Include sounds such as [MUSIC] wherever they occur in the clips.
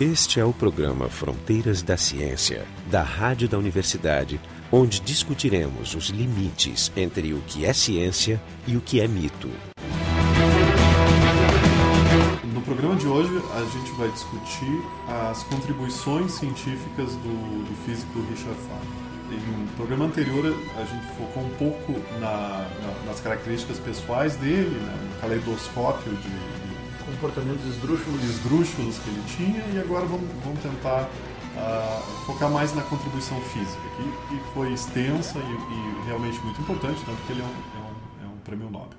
Este é o programa Fronteiras da Ciência, da Rádio da Universidade, onde discutiremos os limites entre o que é ciência e o que é mito. No programa de hoje, a gente vai discutir as contribuições científicas do, do físico Richard Feynman. No programa anterior, a gente focou um pouco na, na, nas características pessoais dele, né, no caleidoscópio de comportamentos esdrúxulos. esdrúxulos que ele tinha, e agora vamos, vamos tentar uh, focar mais na contribuição física, que, que foi extensa e, e, realmente muito importante, tanto que ele é um, é um, é um prêmio Nobel.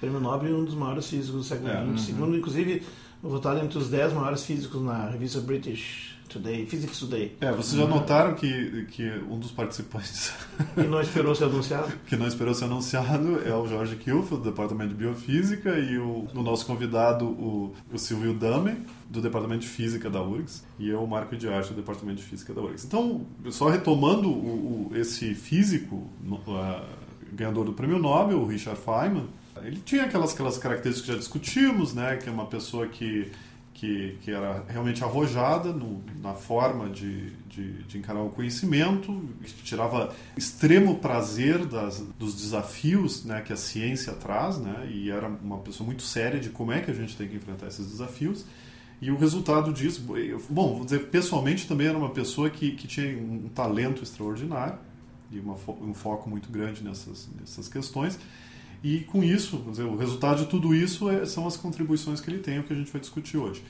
Prêmio Nobel é um dos maiores físicos do século XX, é, uhum. segundo, inclusive, votado entre os 10 maiores físicos na revista British Today, Physics Today. É, vocês já notaram que, que um dos participantes. que não esperou ser anunciado? [LAUGHS] que não esperou ser anunciado é o Jorge Kilfield, do Departamento de Biofísica, e o, o nosso convidado, o, o Silvio Dame, do Departamento de Física da URGS, e eu, o Marco de Arte, do Departamento de Física da URGS. Então, só retomando o, o, esse físico, uh, ganhador do Prêmio Nobel, o Richard Feynman, ele tinha aquelas, aquelas características que já discutimos, né? Que é uma pessoa que que, que era realmente arrojada no, na forma de, de, de, encarar o conhecimento, que tirava extremo prazer das, dos desafios né, que a ciência traz, né, e era uma pessoa muito séria de como é que a gente tem que enfrentar esses desafios. E o resultado disso, bom, vou dizer, pessoalmente também era uma pessoa que, que tinha um talento extraordinário e uma, um foco muito grande nessas, nessas questões. E com isso, dizer, o resultado de tudo isso é, são as contribuições que ele tem, o que a gente vai discutir hoje.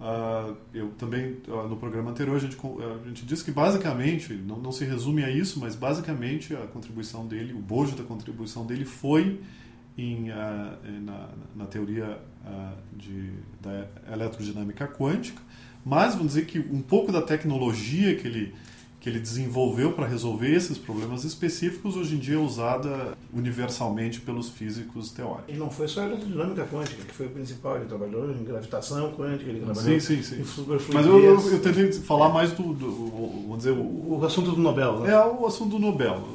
Uh, eu também, uh, no programa anterior, a gente, a gente disse que basicamente, não, não se resume a isso, mas basicamente a contribuição dele, o bojo da contribuição dele foi em, uh, na, na, teoria de, da eletrodinâmica quântica, mas vamos dizer que um pouco da tecnologia que ele que ele desenvolveu para resolver esses problemas específicos, hoje em dia é usada universalmente pelos físicos teóricos. E não foi só a aerodinâmica quântica, que foi o principal. Ele trabalhou em gravitação quântica, ele trabalhou sim, sim, sim. em Mas eu, eu, eu, tentei falar mais do, do vamos dizer, o, o, assunto do Nobel. Né? É o assunto do Nobel,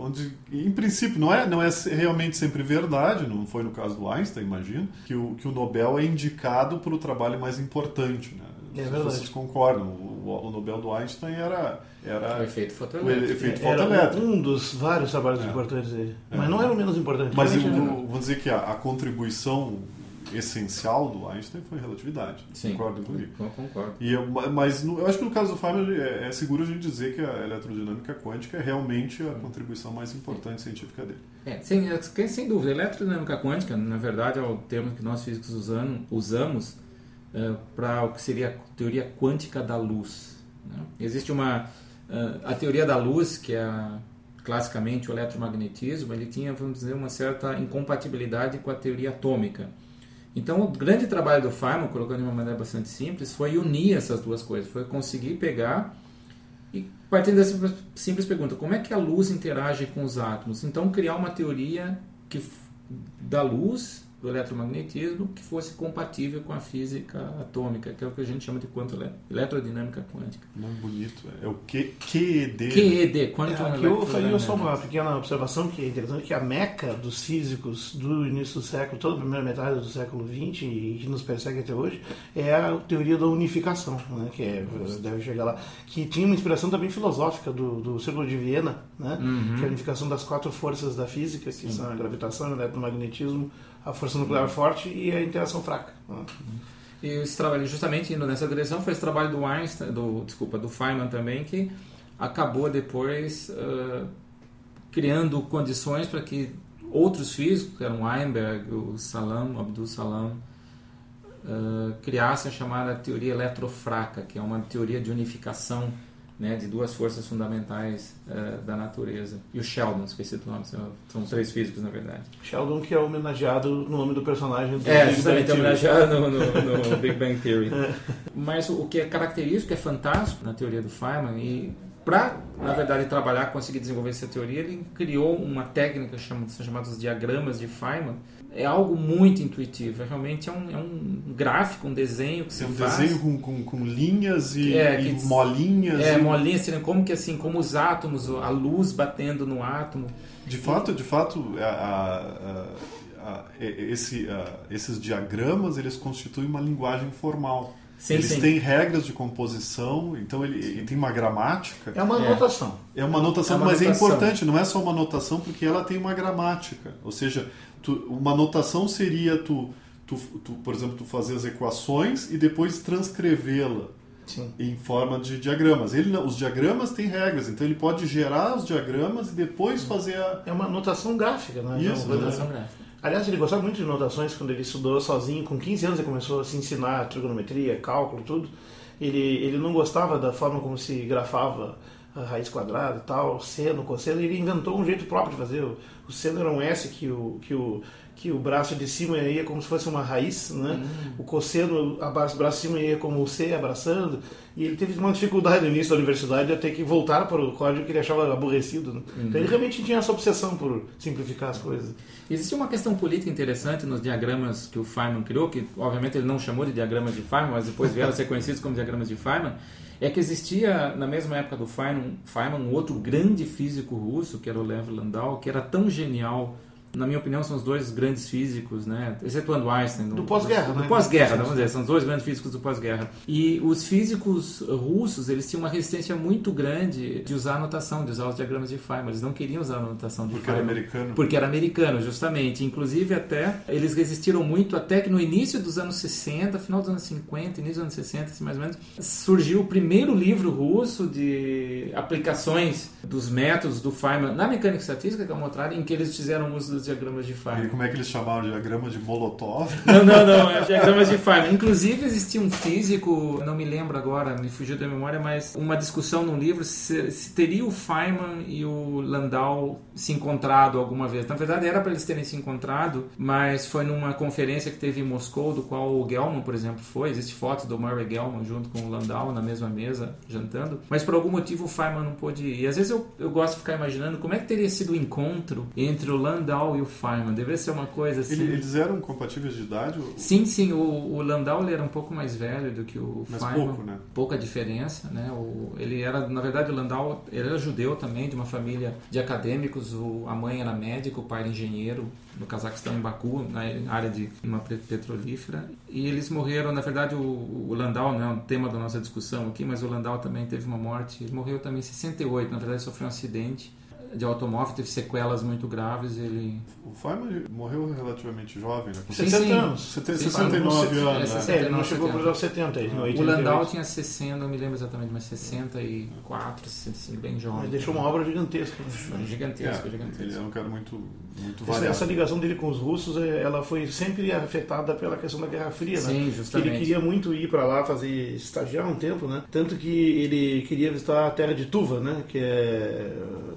onde, em princípio, não é, não é realmente sempre verdade, não foi no caso do Einstein, imagino, que o, que o Nobel é indicado para o trabalho mais importante, né? É. Vocês concordam? O, o, Nobel do Einstein era, era o efeito fotoelétrico. O efeito fotoelétrico. Era um dos vários trabalhos é. importantes dele. É. Mas não era o menos importante. Mas eu, vou dizer que a, a, contribuição essencial do Einstein foi a relatividade. Sim, concordo comigo? Concordo. E eu, mas no, eu acho que no caso do Feynman é, é, seguro a gente dizer que a eletrodinâmica quântica é realmente a contribuição mais importante científica dele. É, sem, sem dúvida. A eletrodinâmica quântica, na verdade, é o termo que nós físicos usando, usamos uh, para o que seria a teoria quântica da luz. Né? Existe uma uh, a teoria da luz que é classicamente o eletromagnetismo, ele tinha, vamos dizer, uma certa incompatibilidade com a teoria atômica. Então, o grande trabalho do Feynman, colocando de uma maneira bastante simples, foi unir essas duas coisas, foi conseguir pegar e partindo dessa simples pergunta, como é que a luz interage com os átomos? Então, criar uma teoria que da luz do eletromagnetismo que fosse compatível com a física atômica, que é o que a gente chama de quanto eletrodinâmica quântica. Muito bonito. É o QED. QED, Quantum é, Aqui eu faria só uma pequena observação que é interessante, que a meca dos físicos do início do século, toda a primeira metade do século XX e que nos persegue até hoje, é a teoria da unificação, né, que é, deve chegar lá, que tinha uma inspiração também filosófica do, do Círculo de Viena, né, uhum. que é a unificação das quatro forças da física, que Sim. são a gravitação, o eletromagnetismo, a força nuclear forte e a interação fraca. Né? E esse trabalho, justamente indo nessa direção, foi esse trabalho do Einstein, do, desculpa, do Feynman também, que acabou depois uh, criando condições para que outros físicos, que eram Weinberg, o Salam, Abdul Salam, uh, criassem a chamada teoria eletrofraca, que é uma teoria de unificação né, de duas forças fundamentais uh, da natureza. E o Sheldon, esqueci o nome, são, são três físicos, na verdade. Sheldon, que é homenageado no nome do personagem do É, Big justamente, é homenageado no, no, no [LAUGHS] Big Bang Theory. É. Mas o que é característico, é fantástico na teoria do Feynman, e para, na verdade, trabalhar, conseguir desenvolver essa teoria, ele criou uma técnica chamada, são chamados diagramas de Feynman, é algo muito intuitivo. É realmente é um, é um gráfico, um desenho que se é um faz. desenho com, com, com linhas e, é, e molinhas. É, e... molinhas, assim, como que assim, como os átomos, a luz batendo no átomo. De fato, de fato, a, a, a, esse, esses diagramas eles constituem uma linguagem formal. Sim, Eles sim. têm regras de composição, então ele, ele tem uma gramática. É uma É. anotação. É uma anotação, É uma mas é importante, não é só uma anotação, porque ela tem uma gramática. Ou seja, tu- uma anotação seria tu, tu, tu, por exemplo, tu fazer as equações e depois transcrevê-la Sim. em forma de diagramas. Ele, os diagramas têm regras, então ele pode gerar os diagramas e depois fazer a. É uma anotação gráfica, né? Isso, Então, Notação gráfica. Aliás, ele gostava muito de notações quando ele estudou sozinho. Com 15 anos ele começou a se ensinar trigonometria, cálculo, tudo. Ele, ele não gostava da forma como se grafava raiz quadrada e tal, seno, cosseno. Ele inventou um jeito próprio de fazer. O, o seno era um S que o, que, o, que o braço de cima ia como se fosse uma raiz, né? O cosseno, a o braço de cima ia como o C abraçando. E ele teve uma dificuldade no início da universidade de ter que voltar para o código que ele achava aborrecido. Né? Então ele realmente tinha essa obsessão por simplificar as coisas. Existe uma questão política interessante nos diagramas que o Feynman criou, que obviamente ele não chamou de diagramas de Feynman, mas depois vieram a ser conhecidos como diagramas de Feynman, é que existia na mesma época do Feynman, Feynman um outro grande físico russo, que era o Lev Landau, que era tão genial, na minha opinião são os dois grandes físicos, né, excetuando Einstein. Do pós-guerra, Do né? pós-guerra, vamos dizer, são os dois grandes físicos do pós-guerra. E os físicos russos, eles tinham uma resistência muito grande de usar a notação, de usar os diagramas de Feynman, eles não queriam usar a notação de Porque era Feynman. americano. Porque era americano, justamente. Inclusive, até eles resistiram muito, até que no início dos anos 60, final dos anos 50, início dos anos 60, assim, mais ou menos, surgiu o primeiro livro russo de aplicações dos métodos do Feynman na mecânica estatística, que é o contrário, em que eles fizeram uso dos diagramas de E Feynman. como é que eles chamavam de diagrama de Molotov? [LAUGHS] Não, não, não, é diagramas de Feynman. Inclusive, existia um físico, não me lembro agora, me fugiu da memória, mas uma discussão num livro se, se teria o Feynman e o Landau se encontrado alguma vez. Na verdade, era para eles terem se encontrado, mas foi numa conferência que teve em Moscou, do qual o Gelman, por exemplo, foi. Existe foto do Murray Gelman junto com o Landau na mesma mesa, jantando. Mas por algum motivo o Feynman não pôde ir. E às vezes eu, eu gosto de ficar imaginando como é que teria sido o encontro entre o Landau e o Feynman. Deveria ser uma coisa assim. Ele- Eles eram compatíveis de idade? ou- Sim, sim, o, o Landau ele era um pouco mais velho do que o Mas Feynman. pouco, né? Pouca diferença, né? O, ele era, na verdade, o Landau ele era judeu também, de uma família de acadêmicos. O, a mãe era médica, o pai era engenheiro no Cazaquistão, em Baku, na área de uma pe- petrolífera. E eles morreram, na verdade, o, o Landau não é um tema da nossa discussão aqui, mas o Landau também teve uma morte. Ele morreu também em 68, na verdade, sofreu um acidente de automóvel, teve sequelas muito graves. Ele O Feynman morreu relativamente jovem, né? Com Sim, 60 sim. anos. Seten- Sim, 69 sim. anos. É? É, ele não 79, chegou para os 70, ele, O 88. Landau tinha 60, não me lembro exatamente, mas 64, 65, bem jovem. Mas deixou uma obra gigantesca. né? Foi Gigantesco, É, ele gigantesco. era um cara muito, muito Essa, variado. essa ligação dele com os russos, é, ela foi sempre afetada pela questão da Guerra Fria, né? Sim, Que ele justamente. queria muito ir para lá fazer estagiar um tempo, né? Tanto que ele queria visitar a terra de Tuva, né? Que é,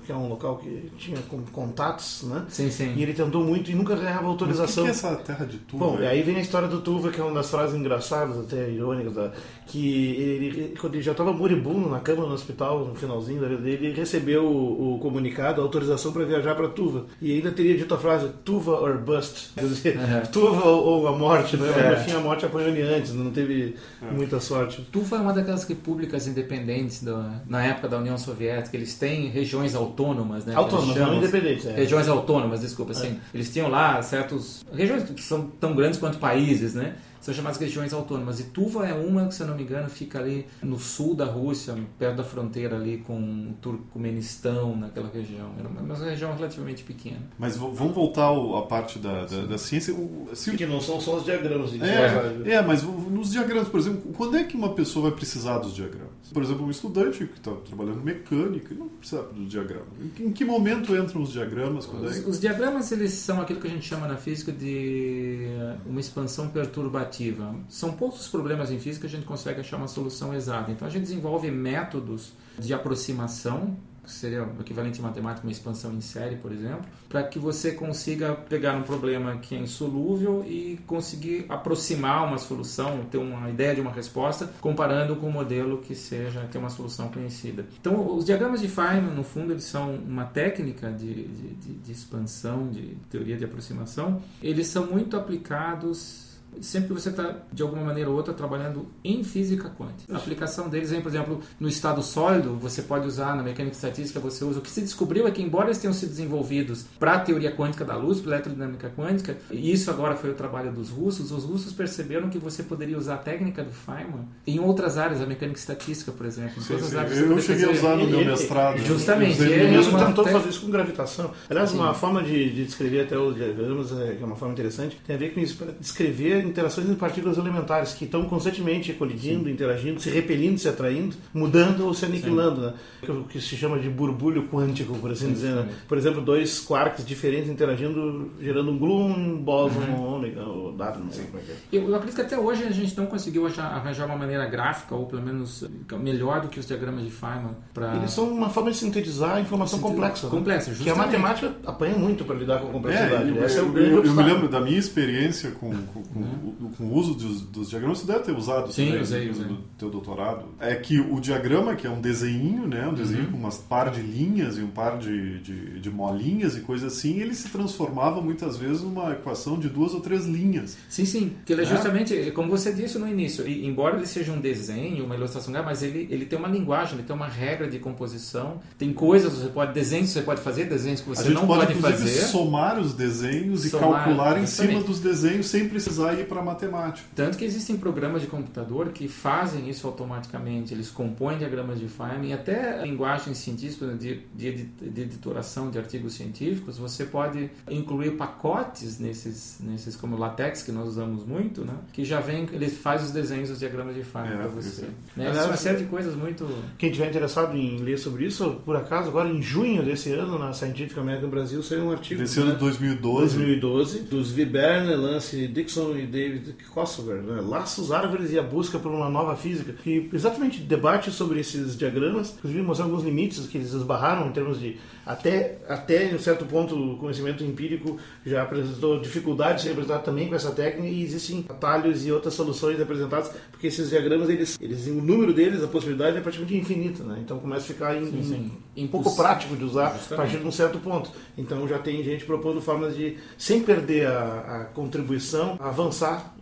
que é um local que tinha contatos, né? Sim, sim. E ele tentou muito e nunca ganhava Mas o que, autorização. que é essa terra de tudo? Bom, e aí vem a história do Tuva, que é uma das frases engraçadas, até irônicas, da- que ele, quando ele já estava moribundo na cama no hospital, no finalzinho da vida dele, ele recebeu o, o comunicado, a autorização para viajar para Tuva. E ainda teria dito a frase Tuva or bust, [LAUGHS] quer dizer, Uhum. Tuva ou, ou a morte, né? É. Mas no fim a morte apanhou ele antes, não teve muita sorte. Tuva é uma daquelas repúblicas independentes da- na época da União Soviética. Eles têm regiões autônomas, né? que Autônomas, não independentes. É. Regiões autônomas, desculpa, sim. Eles tinham lá certos. Regiões que são tão grandes quanto países, né? São chamadas regiões autônomas. E Tuva é uma que, se eu não me engano, fica ali no sul da Rússia, perto da fronteira ali com o Turcomenistão, naquela região. Era uma, uma região relativamente pequena. Mas vamos voltar à parte da, da, da ciência. O, se o- Que não são só os diagramas. É, é, mas nos diagramas, por exemplo, quando é que uma pessoa vai precisar dos diagramas? Por exemplo, um estudante que está trabalhando mecânica ele não precisa dos diagramas. Em que, em que momento entram os diagramas? Quando é Os, que- os diagramas eles são aquilo que a gente chama na física de uma expansão perturbativa. São poucos problemas em física que a gente consegue achar uma solução exata. Então a gente desenvolve métodos de aproximação, que seria o equivalente em matemática uma expansão em série, por exemplo, para que você consiga pegar um problema que é insolúvel e conseguir aproximar uma solução, ter uma ideia de uma resposta, comparando com um modelo que seja ter uma solução conhecida. Então, os diagramas de Feynman, no fundo, eles são uma técnica de, de- de expansão, de teoria de aproximação. Eles são muito aplicados sempre que você está, de alguma maneira ou outra, trabalhando em física quântica. A aplicação deles é, por exemplo, no estado sólido, você pode usar, na mecânica estatística, você usa. O que se descobriu é que, embora eles tenham sido desenvolvidos para a teoria quântica da luz, para a eletrodinâmica quântica, e isso agora foi o trabalho dos russos, os russos perceberam que você poderia usar a técnica do Feynman em outras áreas, a mecânica estatística, por exemplo. Em Sim, sim. áreas Eu cheguei a usar no meu ele- mestrado. justamente, ele mesmo tentou te- fazer isso com gravitação. Aliás, Sim. uma forma de, de descrever até os diagramas, é, que é uma forma interessante, tem a ver com isso, para descrever interações entre partículas elementares que estão constantemente colidindo, interagindo, se repelindo, se atraindo, mudando ou se aniquilando. Né? O que se chama de burbulho quântico, por assim dizer. Né? Por exemplo, dois quarks diferentes interagindo, gerando um gluon, um bóson, Uhum. um ômega, ou dado, não sei como é que é. Eu, eu acredito que até hoje a gente não conseguiu achar- arranjar uma maneira gráfica, ou pelo menos melhor do que os diagramas de Feynman, para. Eles são uma forma de sintetizar informação Sintetiza- complexa. né? complexa, Que a justamente. matemática apanha muito para lidar com a É, complexidade. é eu- eu- eu me lembro da minha experiência com, com, com, o- com o uso dos, dos diagramas, você deve ter usado Sim, também usei, usei. no teu doutorado. É que o diagrama, que é um desenho, né, um desenho Uhum. com umas par de linhas e um par de, de, de molinhas e coisa assim, ele se transformava muitas vezes numa equação de duas ou três linhas. Sim, sim. Que ele é É. justamente, como você disse no início, e- embora ele seja um desenho, uma ilustração, gráfica, mas ele, ele tem uma linguagem, ele tem uma regra de composição. Tem coisas, você pode, desenhos que você pode fazer, desenhos que você não pode, pode fazer. somar os desenhos e Somar, calcular em exatamente. cima dos desenhos sem precisar ir para matemática. Tanto que existem programas de computador que fazem isso automaticamente. Eles compõem diagramas de Feynman e até linguagens científicas de, de, de editoração de artigos científicos. Você pode incluir pacotes nesses, nesses como o LaTeX, que nós usamos muito, né? que já vem, ele faz os desenhos dos diagramas de Feynman É, para você. é. Né? Aliás, é uma série de coisas muito... Quem tiver interessado em ler sobre isso, por acaso, agora em junho desse ano, na Scientific American Brasil, saiu um artigo Desse ano né, de 2012. 2012 dos Viberne, Lance Dixon e David Kosover, né? Laços, Árvores e a Busca por uma Nova Física, que exatamente debate sobre esses diagramas, inclusive mostrando alguns limites que eles esbarraram em termos de até, até em certo ponto o conhecimento empírico já apresentou dificuldade de ser apresentado também com essa técnica e existem atalhos e outras soluções apresentadas porque esses diagramas eles, eles o número deles a possibilidade é praticamente infinita né? então começa a ficar em, Sim, um pouco prático de usar a Justamente. partir de um certo ponto então já tem gente propondo formas de sem perder a, a contribuição avançar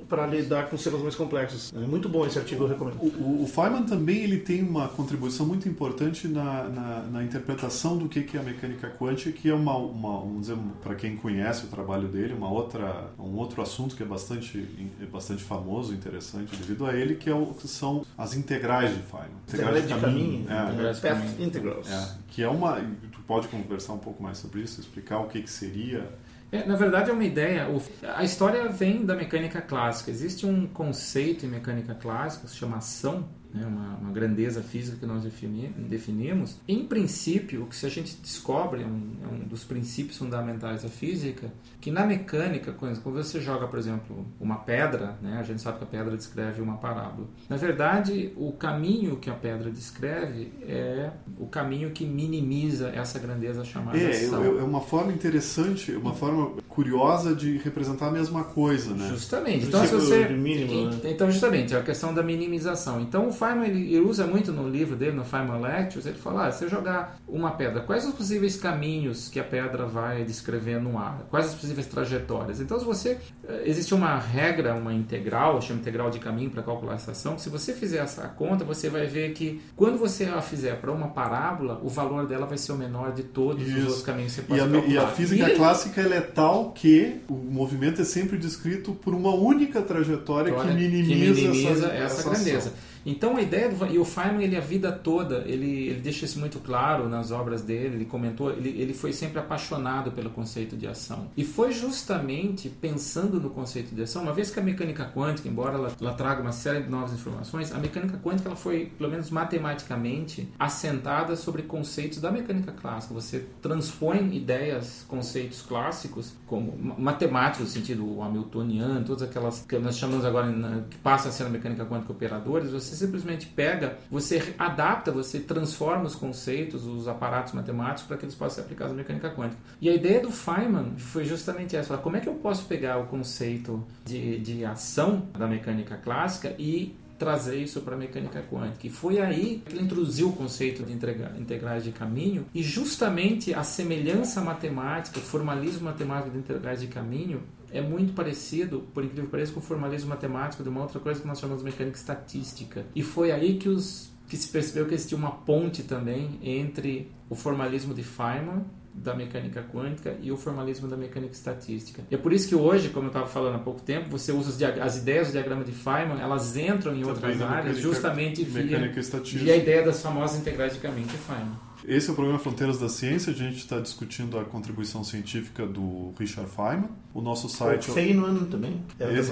para lidar com sistemas mais complexos é muito bom esse artigo eu recomendo O, o, o Feynman também ele tem uma contribuição muito importante na, na, na interpretação do que, que é a mecânica quântica, que é uma, uma vamos dizer, para quem conhece o trabalho dele, uma outra, um outro assunto que é bastante, é bastante famoso, interessante devido a ele, que, é o, que são as integrais de Feynman. Integrais de caminho, É, né? Integrais de Path caminho. Integrals. é, que é uma. Tu pode conversar um pouco mais sobre isso, explicar o que, que seria. É, na verdade é uma ideia. A história vem da mecânica clássica. Existe um conceito em mecânica clássica que se chama ação, né, uma, uma grandeza física que nós defini- definimos. Em princípio, o que se a gente descobre é um, é um dos princípios fundamentais da física, que na mecânica, quando você joga, por exemplo, uma pedra, né, a gente sabe que a pedra descreve uma parábola. Na verdade, o caminho que a pedra descreve é o caminho que minimiza essa grandeza chamada É, é, é uma forma interessante, uma forma curiosa de representar a mesma coisa, né? Justamente. Então, se ciclo você. mínimo, né? Então, justamente, é a questão da minimização. Então, o Feynman ele, usa muito no livro dele, no Feynman Lectures, ele fala: ah, se eu jogar uma pedra, quais os possíveis caminhos que a pedra vai descrever no ar? Quais as possíveis trajetórias? Então, se você. eh, Existe uma regra, uma integral, chama integral de caminho para calcular essa ação. Se você fizer essa conta, você vai ver que quando você a fizer para uma parábola, o valor dela vai ser o menor de todos os Isso. outros caminhos que você E pode a, calcular. e a física E- clássica ela é tal que o movimento é sempre descrito por uma única trajetória que minimiza, minimiza essa, essa, grandeza. Então a ideia do e o Feynman ele a vida toda ele, ele deixa isso muito claro nas obras dele. Ele comentou ele, ele foi sempre apaixonado pelo conceito de ação e foi justamente pensando no conceito de ação uma vez que a mecânica quântica embora ela, ela traga uma série de novas informações a mecânica quântica ela foi pelo menos matematicamente assentada sobre conceitos da mecânica clássica. Você transpõe ideias conceitos clássicos como ma- matemáticos no sentido hamiltoniano todas aquelas que nós chamamos agora que passam a ser na mecânica quântica operadores você simplesmente pega, você adapta, você transforma os conceitos, os aparatos matemáticos para que eles possam ser aplicados na mecânica quântica. E a ideia do Feynman foi justamente essa: como é que eu posso pegar o conceito de, de ação da mecânica clássica e trazer isso para a mecânica quântica. E foi aí que ele introduziu o conceito de integra- integrais de caminho e justamente a semelhança matemática, o formalismo matemático de integrais de caminho é muito parecido, por incrível que pareça, com o formalismo matemático de uma outra coisa que nós chamamos de mecânica estatística. E foi aí que, os, que se percebeu que existia uma ponte também entre o formalismo de Feynman da mecânica quântica e o formalismo da mecânica estatística. E é por isso que hoje, como eu estava falando há pouco tempo, você usa as ideias do diagrama de Feynman, elas entram em Também outras áreas justamente via, via a ideia das famosas integrais de caminho de Feynman. Esse é o programa Fronteiras da Ciência. A gente está discutindo a contribuição científica do Richard Feynman. O nosso site. O Feynman também. É, Esse,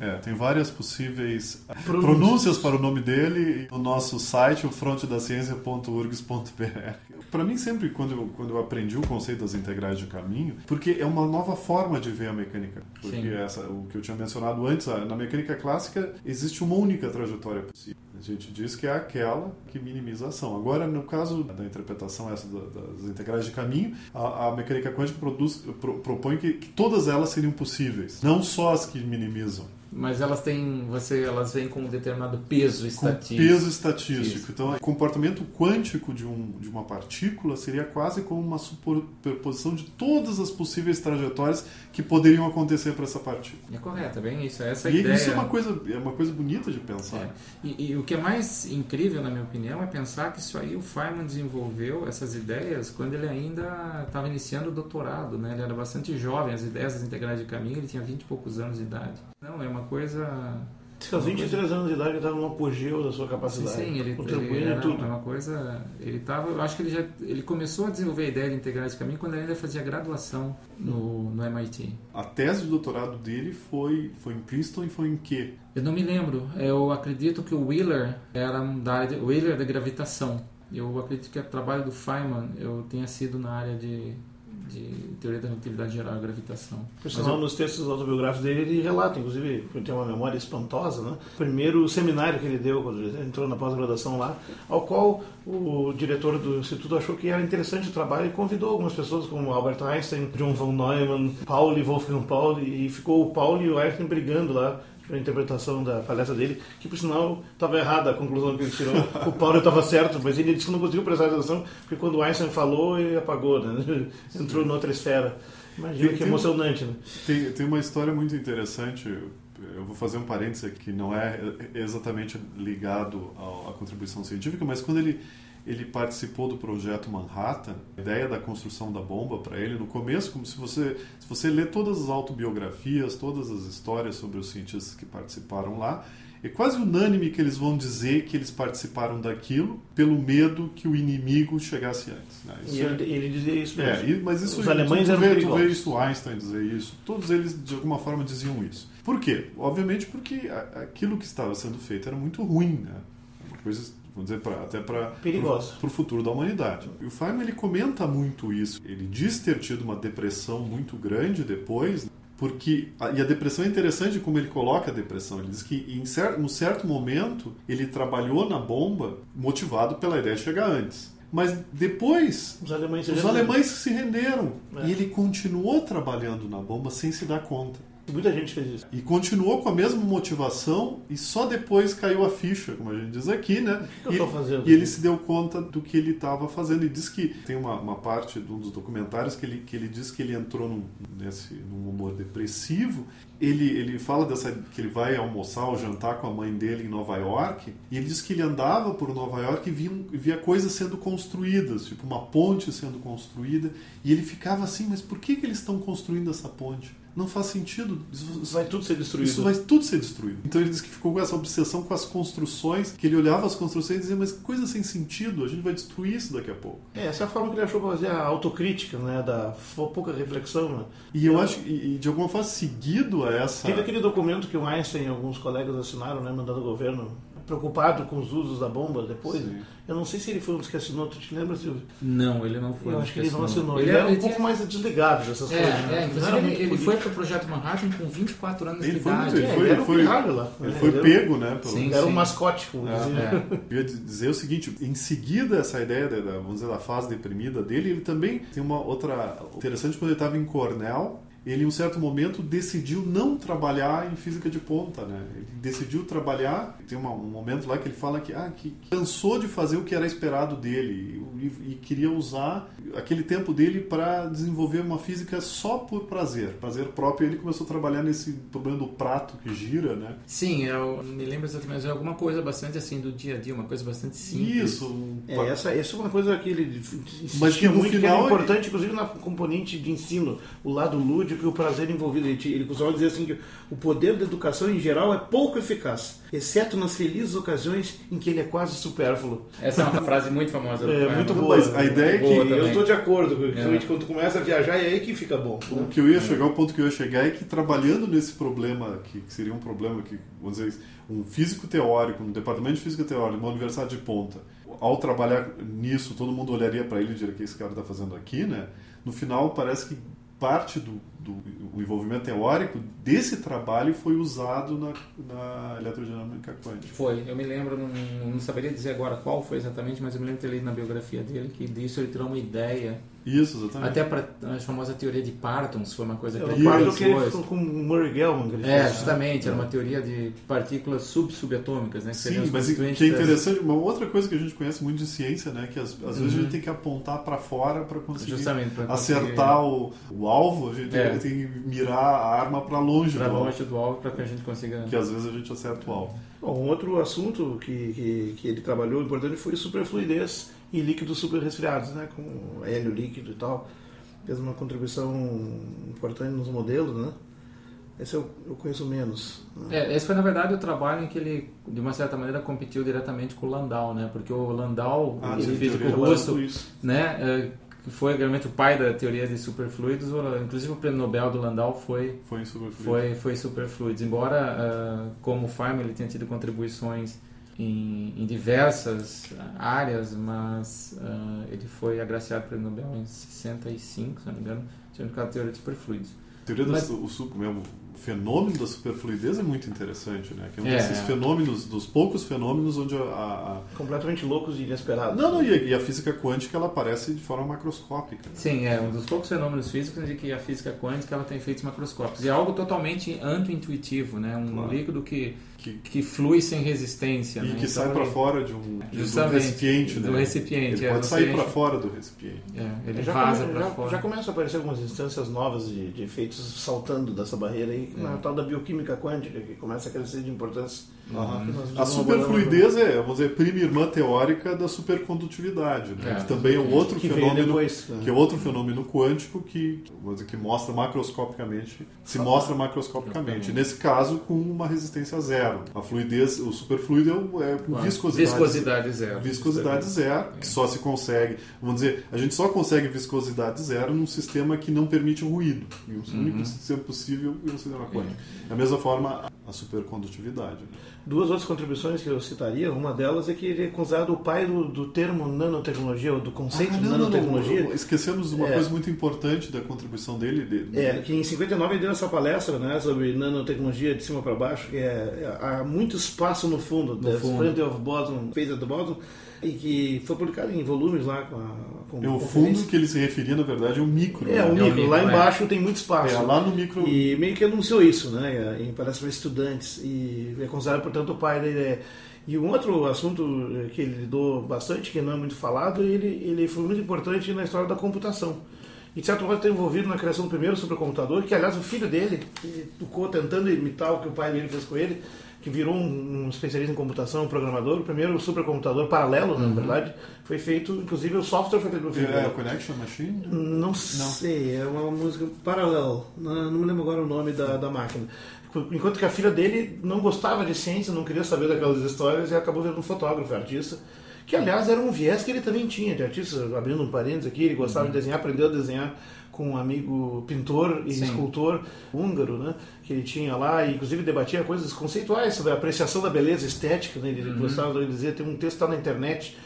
é, tem várias possíveis pronúncias. pronúncias para o nome dele. no nosso site, o frontedaciencia.urgs.br. Para mim, sempre quando eu, quando eu aprendi o conceito das integrais de caminho, porque é uma nova forma de ver a mecânica. Porque essa, o que eu tinha mencionado antes, na mecânica clássica existe uma única trajetória possível. A gente diz que é aquela que minimiza a ação. Agora, no caso da interpretação essa das integrais de caminho, a, mecânica quântica produz, pro, propõe que, que todas elas seriam possíveis, não só as que minimizam. Mas elas têm, você, elas vêm com um determinado peso estatístico. Com peso estatístico. Então, o comportamento quântico de, um, de uma partícula seria quase como uma superposição de todas as possíveis trajetórias que poderiam acontecer para essa partícula. É correto, é bem isso. É essa e ideia. isso é uma coisa, é uma coisa bonita de pensar. É. E, e, o que é mais incrível, na minha opinião, é pensar que isso aí o Feynman desenvolveu essas ideias quando ele ainda estava iniciando o doutorado, né? Ele era bastante jovem, as ideias das integrais de caminho, ele tinha 20 e poucos anos de idade. Não, é uma coisa. Aos 23 coisa... anos de idade ele estava no apogeu da sua capacidade. Sim, sim ele, ele era, tudo. é uma coisa. Ele estava. Eu acho que ele já ele começou a desenvolver a ideia de integrais de caminho quando ele ainda fazia graduação no, no MIT. A tese de doutorado dele foi, foi em Princeton e foi em quê? Eu não me lembro. Eu acredito que o Wheeler era da área de, Wheeler da gravitação. Eu acredito que o trabalho do Feynman eu tenha sido na área de de teoria da relatividade geral e gravitação. Por sinal, eu... nos textos autobiográficos dele, ele relata, inclusive, ele tem uma memória espantosa, né? O primeiro seminário que ele deu, quando ele entrou na pós-graduação lá, ao qual o diretor do instituto achou que era interessante o trabalho e convidou algumas pessoas, como Albert Einstein, John von Neumann, Pauli, Wolfgang Pauli, e ficou o Pauli e o Einstein brigando lá a interpretação da palestra dele, que por sinal estava errada a conclusão que ele tirou. o Paulo estava certo, mas ele disse que não conseguiu prestar atenção, porque quando o Einstein falou, ele apagou, né? [LAUGHS] entrou noutra esfera. Imagina tem, que emocionante. Né? Tem, tem uma história muito interessante. Eu vou fazer um parênteses aqui, que não é exatamente ligado à contribuição científica, mas quando ele ele participou do projeto Manhattan. A ideia da construção da bomba para ele no começo, como se você se você lê todas as autobiografias, todas as histórias sobre os cientistas que participaram lá, é quase unânime que eles vão dizer que eles participaram daquilo pelo medo que o inimigo chegasse antes. Né? e ele, é, ele, dizia isso é, mesmo. É, mas isso, Os alemães tu, tu, vê, tu vê isso, Einstein dizer isso, todos eles de alguma forma diziam isso. Por quê? Obviamente porque aquilo que estava sendo feito era muito ruim, né? Coisas vamos dizer, pra, até para o futuro da humanidade. E o Feynman ele comenta muito isso. Ele diz ter tido uma depressão muito grande depois, porque e a depressão é interessante como ele coloca a depressão. Ele diz que em certo, num certo momento ele trabalhou na bomba motivado pela ideia de chegar antes. Mas depois, os alemães se os renderam. Alemães se renderam. É. E ele continuou trabalhando na bomba sem se dar conta. Muita gente fez isso. E continuou com a mesma motivação e só depois caiu a ficha, como a gente diz aqui, né? O que, que eu e, fazendo? E ele se deu conta do que ele estava fazendo. E diz que tem uma, uma, parte de um dos documentários que ele, que ele diz que ele entrou num, nesse, num humor depressivo. Ele, ele fala dessa que ele vai almoçar ou jantar com a mãe dele em Nova York. E ele diz que ele andava por Nova York e via, via coisas sendo construídas, tipo uma ponte sendo construída. E ele ficava assim, mas por que, que eles estão construindo essa ponte? Não faz sentido. Isso vai tudo ser destruído. Isso vai tudo ser destruído. Então ele diz que ficou com essa obsessão com as construções, que ele olhava as construções e dizia, mas que coisa sem sentido, a gente vai destruir isso daqui a pouco. É, essa é a forma que ele achou para fazer a autocrítica, né, da pouca reflexão. Né? E eu acho, e de alguma forma, seguido a essa... Teve aquele documento que o Einstein e alguns colegas assinaram, né, mandando ao governo, preocupado com os usos da bomba depois. Sim. Eu não sei se ele foi um dos que assinou, tu te lembra, Silvio? Não, ele não foi. Eu acho que ele não assinou. Ele, ele era um pouco mais desligado dessas é, coisas. Né? É, inclusive ele, ele foi para o Projeto Manhattan com 24 anos ele de foi, idade. Ele foi, é, ele foi, lá. Ele foi ele pego, né? Pelo... Sim, era sim. um mascote, como é, é. Eu ia dizer o seguinte, em seguida essa ideia da, vamos dizer, da fase deprimida dele, ele também tem uma outra interessante quando ele estava em Cornell, ele em um certo momento decidiu não trabalhar em física de ponta, né? Ele decidiu trabalhar, tem uma, um momento lá que ele fala que, ah, que cansou de fazer o que era esperado dele e, e queria usar aquele tempo dele para desenvolver uma física só por prazer, prazer próprio. Ele começou a trabalhar nesse problema do prato que gira, né? Sim, eu me lembro exatamente, é alguma coisa bastante assim do dia a dia, uma coisa bastante simples. Isso. É, essa, essa é uma coisa que ele Mas que no muito final que é importante, inclusive na componente de ensino, o lado lúdico e o prazer envolvido. Ele, ele costumava dizer assim que o poder da educação em geral é pouco eficaz, exceto nas felizes ocasiões em que ele é quase supérfluo. Essa é uma frase muito famosa. É, muito boa. Mas a ideia é que Boa Eu estou de acordo, principalmente quando tu começa a viajar, é aí que fica bom. O que eu ia chegar, o ponto que eu ia chegar é que trabalhando nesse problema, que, que seria um problema que, vamos dizer, um físico teórico, um departamento de física teórica, numa universidade de ponta, ao trabalhar nisso, todo mundo olharia para ele e diria: o que esse cara está fazendo aqui, né? No final, parece que parte do, do envolvimento teórico desse trabalho foi usado na, na eletrodinâmica quântica. Foi, eu me lembro, não, não saberia dizer agora qual foi exatamente, mas eu me lembro de ter lido na biografia dele que disso ele tirou uma ideia. Isso, exatamente. Até para a famosa teoria de Partons, foi uma coisa que É ele o quarto que ele com o Murray Gell-mann. que ele É, fez, né? justamente, era uma teoria de partículas sub-subatômicas, né? que Sim, mas que é das- interessante, uma outra coisa que a gente conhece muito de ciência, né, que às, às vezes a gente tem que apontar para fora para conseguir Justamente, pra conseguir- acertar o, o alvo, a gente É. tem, que mirar a arma para longe, Para do alvo, longe do alvo para que a gente consiga. que às vezes a gente acerta o alvo. Bom, um outro assunto que, que, que ele trabalhou importante foi superfluidez e líquidos superresfriados, né, com hélio líquido e tal. Fez uma contribuição importante nos modelos, né? Esse eu, eu conheço menos. né? É, esse foi na verdade o trabalho em que ele, de uma certa maneira, competiu diretamente com o Landau, né? Porque o Landau, Ah, sim, físico russo, né, é, que foi realmente o pai da teoria de superfluidos, o- inclusive o prêmio Nobel do Landau foi Foi em superfluido. foi foi superfluidos. Embora ah, como Feynman ele tenha tido contribuições em, em diversas áreas, mas ah, ele foi agraciado pelo Nobel em 65, se não me engano, sendo que a teoria de superfluidos. A teoria Mas- da, su- o, su- mesmo, o fenômeno da superfluidez é muito interessante, né? Que é um É. desses fenômenos, dos poucos fenômenos onde a, a- Completamente loucos e inesperados. Não, não, e a, e a física quântica ela aparece de forma macroscópica. né? Sim, é um dos poucos fenômenos físicos de que a física quântica ela tem efeitos macroscópicos. E é algo totalmente anti-intuitivo, né? Um Claro. líquido que, Que, que flui sem resistência. e né? que Então, sai para ele- fora de um, de um recipiente, do né? recipiente, Ele é, pode sair para fora do recipiente. É, ele já, vaza come- para já, fora. já começam a aparecer algumas instâncias novas de, de efeitos saltando dessa barreira aí, É. na tal da bioquímica quântica, que começa a crescer de importância. Nós A superfluidez é, vamos dizer, prima irmã teórica da supercondutividade, né? É. que também é um outro que fenômeno depois. né? que é outro fenômeno quântico que, vamos dizer, que mostra macroscopicamente, se mostra macroscopicamente. Nesse caso, com uma resistência zero. A fluidez, o superfluido é com Uma viscosidade, Viscosidade zero. viscosidade zero, que só se consegue, vamos dizer, a gente só consegue viscosidade zero num sistema que não permite ruído. E o Uhum. único sistema possível é o sistema quântico. Da mesma forma, a supercondutividade. né? Duas outras contribuições que eu citaria, uma delas é que ele é considerado o pai do, do termo nanotecnologia, ou do conceito Ah, de não, não, não, nanotecnologia. Esquecemos de uma É. coisa muito importante da contribuição dele. de- É, que em 59 ele deu essa palestra né, sobre nanotecnologia de cima para baixo, que é, é, há muito espaço no fundo, No There's fundo. plenty of bottom, space at the bottom, e que foi publicado em volumes lá com a com É o fundo que ele se referia, na verdade, é o micro. É, o né? micro, micro, lá é. embaixo tem muito espaço. É, lá no micro. E meio que anunciou isso, né, em palestra para estudantes, e é considerado, portanto, o pai da ideia. E um outro assunto eh, que ele lidou bastante, que não é muito falado, ele, ele foi muito importante na história da computação. E, de certo modo, está envolvido na criação do primeiro supercomputador, que, aliás, o filho dele ele ficou tentando imitar o que o pai dele fez com ele, que virou um, um especialista em computação, um programador. O primeiro supercomputador paralelo, na verdade, foi feito, inclusive, o software foi feito pelo filho É, a Connection Machine? Não sei, é uma música paralela. Não, não me lembro agora o nome da, da máquina. Enquanto que a filha dele não gostava de ciência, não queria saber daquelas histórias e acabou virando um fotógrafo, artista. Que, aliás, era um viés que ele também tinha de artista, abrindo um parênteses aqui, ele gostava de desenhar, aprendeu a desenhar com um amigo pintor e Sim. escultor húngaro, né? Que ele tinha lá, e inclusive debatia coisas conceituais sobre a apreciação da beleza estética, né? Ele gostava de dizer, tem um texto que está na internet,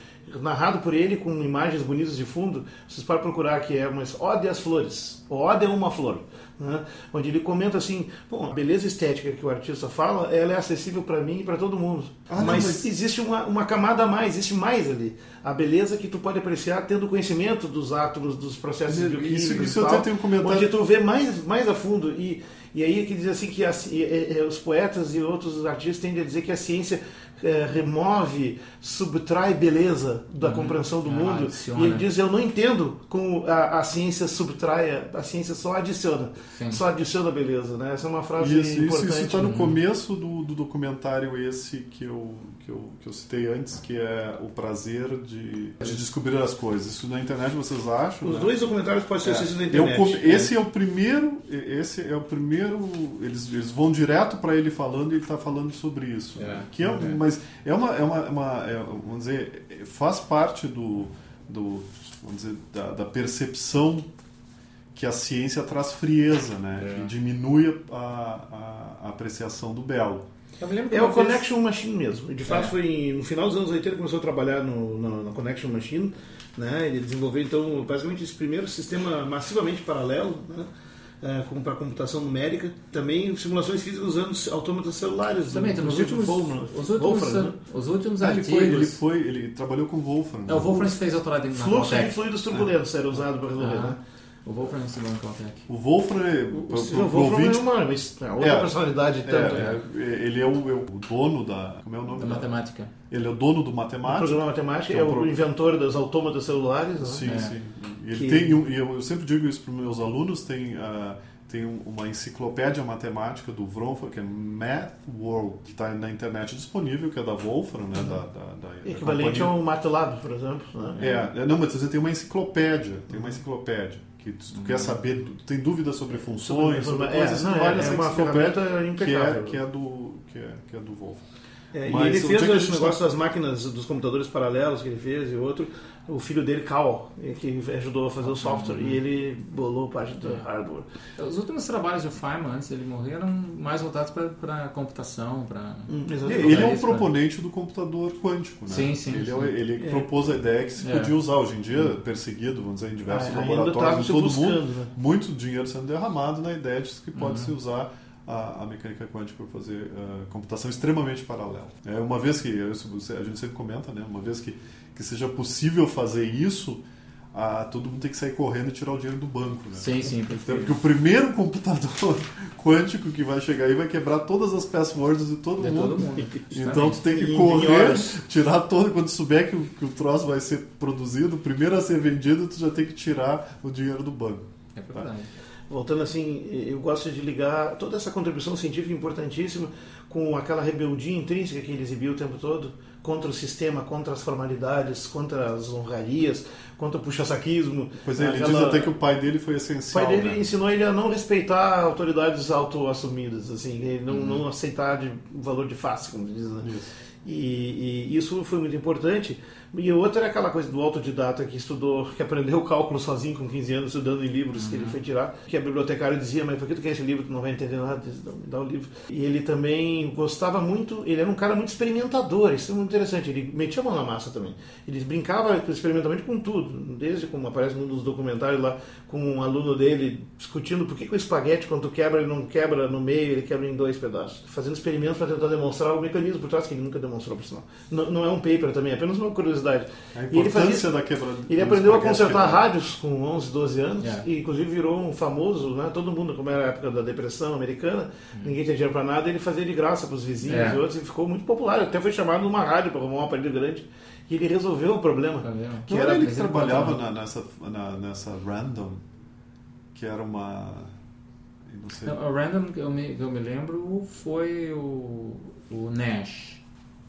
narrado por ele com imagens bonitas de fundo. Vocês podem procurar que é uma Ode às Flores, Ode é uma flor. Né? Onde ele comenta assim: bom, a beleza estética que o artista fala, ela é acessível para mim e para todo mundo. Ah, não, mas, mas- existe uma, uma camada a mais, existe mais ali. A beleza que tu pode apreciar tendo conhecimento dos átomos, dos processos Isso- bioquímicos. isso e tal, tenho um Onde tu vê mais, mais a fundo. E, e aí que diz assim que a ci- é- é- os poetas e outros artistas tendem a dizer que a ciência é, remove, subtrai beleza da compreensão do Ah, mundo. adiciona. E ele diz, eu não entendo como a, a ciência subtrai, a ciência só adiciona. Sim. Só adiciona beleza, né? Essa é uma frase Isso, importante. isso está no né? começo do, do documentário esse que eu, que, eu, que eu citei antes, que é o prazer de, de descobrir as coisas. Isso na internet vocês acham? Os né? dois documentários podem ser É. assistidos na Eu internet. come- esse é o primeiro, esse é o primeiro. Eles, eles vão direto para ele falando e ele está falando sobre isso. É. Que é, um- Mas é uma, é uma, é uma- é, vamos dizer, faz parte do, do vamos dizer, da, da percepção que a ciência traz frieza, né? É. Que diminui a, a- a apreciação do belo. Eu me lembro que É o vez- Connection Machine mesmo. De fato, É. foi no final dos anos 80 ele começou a trabalhar no, no, na Connection Machine. Né? Ele desenvolveu, então, basicamente esse primeiro sistema massivamente paralelo né? Para computação numérica. Também simulações físicas usando autômatos celulares. Também, nos Stephen últimos, Wolfram, os últimos, Wolfram, né? os últimos Ah, ele, artigos... foi, ele foi, ele trabalhou com Wolfram. É, o Wolfram fez doutorado na Fluxo de fluidos turbulentos era usado para resolver. Aham. Né? O Wolfram ensinou na Caltech. O Wolfram, é, O pro- Stephen pro Wolfram ouvinte, é uma é outra É. personalidade. Tanto, É, é, ele é o, é o dono da. Como é o nome? Da da- matemática. Ele é o dono do O matemática. programa matemático Que é é um o pro- inventor dos autômatos celulares. né? Sim, É. sim. Ele Que- tem, um- e eu, eu sempre digo isso para os meus alunos, tem, ah, tem um- uma enciclopédia matemática do Wronfer, que é Math World, que está na internet disponível, que é da Wolfram, né? Da, da, da- da Equivalente companhia. ao MATLAB, por exemplo. Né? É, é, não, mas você tem uma enciclopédia, tem uma enciclopédia. Que tu quer saber, tu tem dúvidas sobre funções, sobre, É, coisas, não, tu é- vai nessa é uma ferramenta que é, que é do que é, que é do Wolfram. É, e ele fez é esse negócio das máquinas, dos computadores paralelos que ele fez e outro. O filho dele, Cal, que ajudou a fazer o software e ele bolou parte do hardware. Os últimos trabalhos do Feynman, antes dele morrer, eram mais voltados para computação, para... Hum, É. Ele é um proponente do computador quântico, né? Sim, sim, Ele, é sim. ele É. propôs a ideia que se É. podia usar hoje em dia, perseguido, vamos dizer, em diversos Ah, tá laboratórios em todo buscando, mundo, né? muito dinheiro sendo derramado na ideia de que pode Uhum. se usar a, a mecânica quântica para fazer ah, computação extremamente paralela. É, uma vez que, a gente sempre comenta, né? Uma vez que, que seja possível fazer isso, ah, todo mundo tem que sair correndo e tirar o dinheiro do banco, né? Sim, sim, Então, porque o primeiro computador [LAUGHS] quântico que vai chegar aí vai quebrar todas as passwords de todo De mundo. todo mundo. [LAUGHS] Então tu tem que correr, tirar todo. Quando souber que o, que o troço vai ser produzido, o primeiro a ser vendido, tu já tem que tirar o dinheiro do banco. É verdade. Voltando assim, eu gosto de ligar toda essa contribuição científica importantíssima com aquela rebeldia intrínseca que ele exibiu o tempo todo contra o sistema, contra as formalidades, contra as honrarias, contra o puxa-saquismo. Pois é, ele Aquela- diz até que o pai dele foi O essencial. pai dele né? ensinou ele a não respeitar autoridades auto-assumidas, assim, não, Uhum. não aceitar de valor de face, como diz, né? Isso. E, e isso foi muito importante. E outra é aquela coisa do autodidata que estudou, que aprendeu cálculo sozinho com 15 anos, estudando em livros que ele foi tirar. Que a bibliotecária dizia, mas por que tu quer esse livro? Tu não vai entender nada. Diz, "Não, me dá o livro. E ele também gostava muito, ele era um cara muito experimentador, isso é muito interessante. Ele metia a mão na massa também. Ele brincava experimentalmente com tudo, desde como aparece num dos documentários lá, com um aluno dele discutindo por que, que o espaguete, quando tu quebra, ele não quebra no meio, ele quebra em dois pedaços. Fazendo experimentos para tentar demonstrar o mecanismo por trás, que ele nunca demonstrou, por sinal. Não, não é um paper também, é apenas uma curiosidade. A E ele fazia da quebra. ele aprendeu a consertar rádios com 11, 12 anos É. e inclusive virou um famoso, né? Todo mundo, como era a época da depressão americana, ninguém tinha dinheiro para nada, ele fazia de graça para os vizinhos É. e outros e ficou muito popular. Até foi chamado numa rádio para arrumar um aparelho grande e ele resolveu o problema. Tá vendo? Que Que era era- ele que trabalhava na- nessa, na- nessa Random, que era uma. Não sei. Não, a Random que eu me, que eu me lembro foi o, o Nash.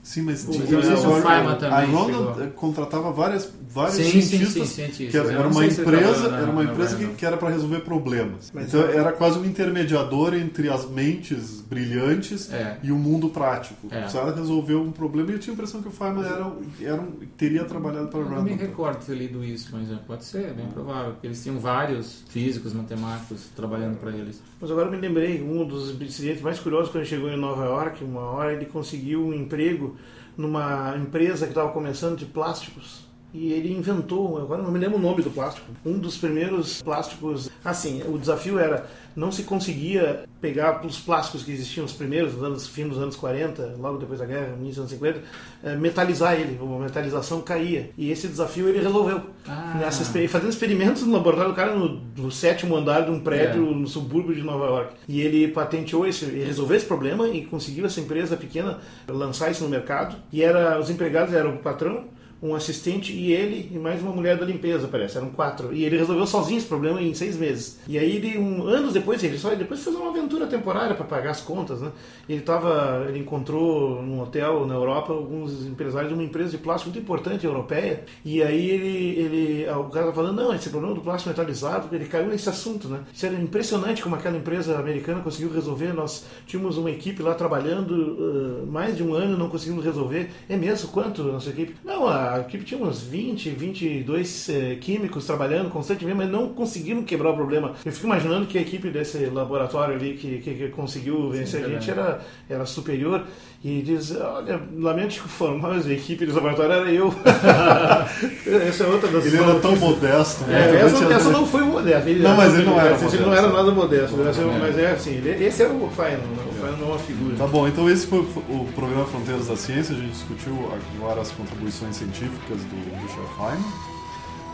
Sim, mas O- tinha- mas o a- Feynman a também chegou. eh, contratava várias, vários Sim, sim, cientistas sim, cientistas. que era, era uma sei se ele empresa, era uma empresa que, que era para resolver problemas. Mas então é- era quase um intermediador entre as mentes brilhantes É. e o mundo prático. É. Precisava resolver um problema e eu tinha a impressão que o Feynman era, era um- teria trabalhado para a Eu não me recordo ter lido isso, mas é, pode ser, é bem provável. Porque eles tinham vários físicos, matemáticos trabalhando para eles. Mas agora me lembrei, um dos incidentes mais curiosos quando ele chegou em Nova York, uma hora ele conseguiu um emprego numa empresa que estava começando de plásticos e ele inventou, agora não me lembro o nome do plástico, um dos primeiros plásticos. Assim, o desafio era não se conseguia pegar os plásticos que existiam, os primeiros, nos anos, fim dos anos 40, logo depois da guerra, início dos anos 50, eh, metalizar ele, a metalização caía. E esse desafio ele resolveu. Ah. Nessa, fazendo experimentos no laboratório do cara no, no sétimo andar de um prédio é. no subúrbio de Nova York. E ele patenteou esse, ele resolveu esse problema e conseguiu essa empresa pequena lançar isso no mercado. E era os empregados eram o patrão, um assistente e ele e mais uma mulher da limpeza, parece. Eram quatro. E ele resolveu sozinho esse problema em seis meses. E aí, ele, um, anos depois, ele só depois fez uma aventura temporária para pagar as contas, né? Ele tava, ele encontrou num hotel na Europa alguns empresários de uma empresa de plástico muito importante europeia. E aí ele, ele o cara falando, não, esse problema do plástico metalizado, ele caiu nesse assunto, né? Isso era impressionante como aquela empresa americana conseguiu resolver. Nós tínhamos uma equipe lá trabalhando uh, mais de um ano, não conseguimos resolver. É mesmo? Quanto nossa equipe? Não, a a equipe tinha uns 20, 22 eh, químicos trabalhando constantemente, mas não conseguiram quebrar o problema. Eu fico imaginando que a equipe desse laboratório ali que, que, que conseguiu vencer Sim, a gente era, era superior. E diz, olha, lamento informar, mas a equipe do laboratório era eu. [LAUGHS] essa é outra das Ele era tão modesto. Né? É, essa, essa não foi modesta. Ele não, mas ele não era modesto. Ele não era nada modesto. Não, é. Mas é assim, esse era o Faino, o Faino não é uma figura. Tá bom, então esse foi o programa Fronteiras da Ciência. A gente discutiu agora as contribuições científicas do Richard Feynman.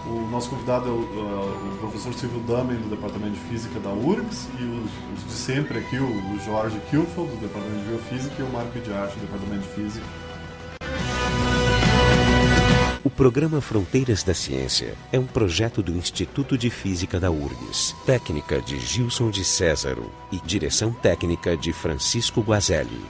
O nosso convidado é o, uh, o professor Silvio Damen, do Departamento de Física da URGS, e os, os de sempre aqui, o, o Jorge Kilfeld, do Departamento de Biofísica, e o Marco de Arte, do Departamento de Física. O programa Fronteiras da Ciência é um projeto do Instituto de Física da URGS, técnica de Gilson de Césaro e direção técnica de Francisco Guazelli.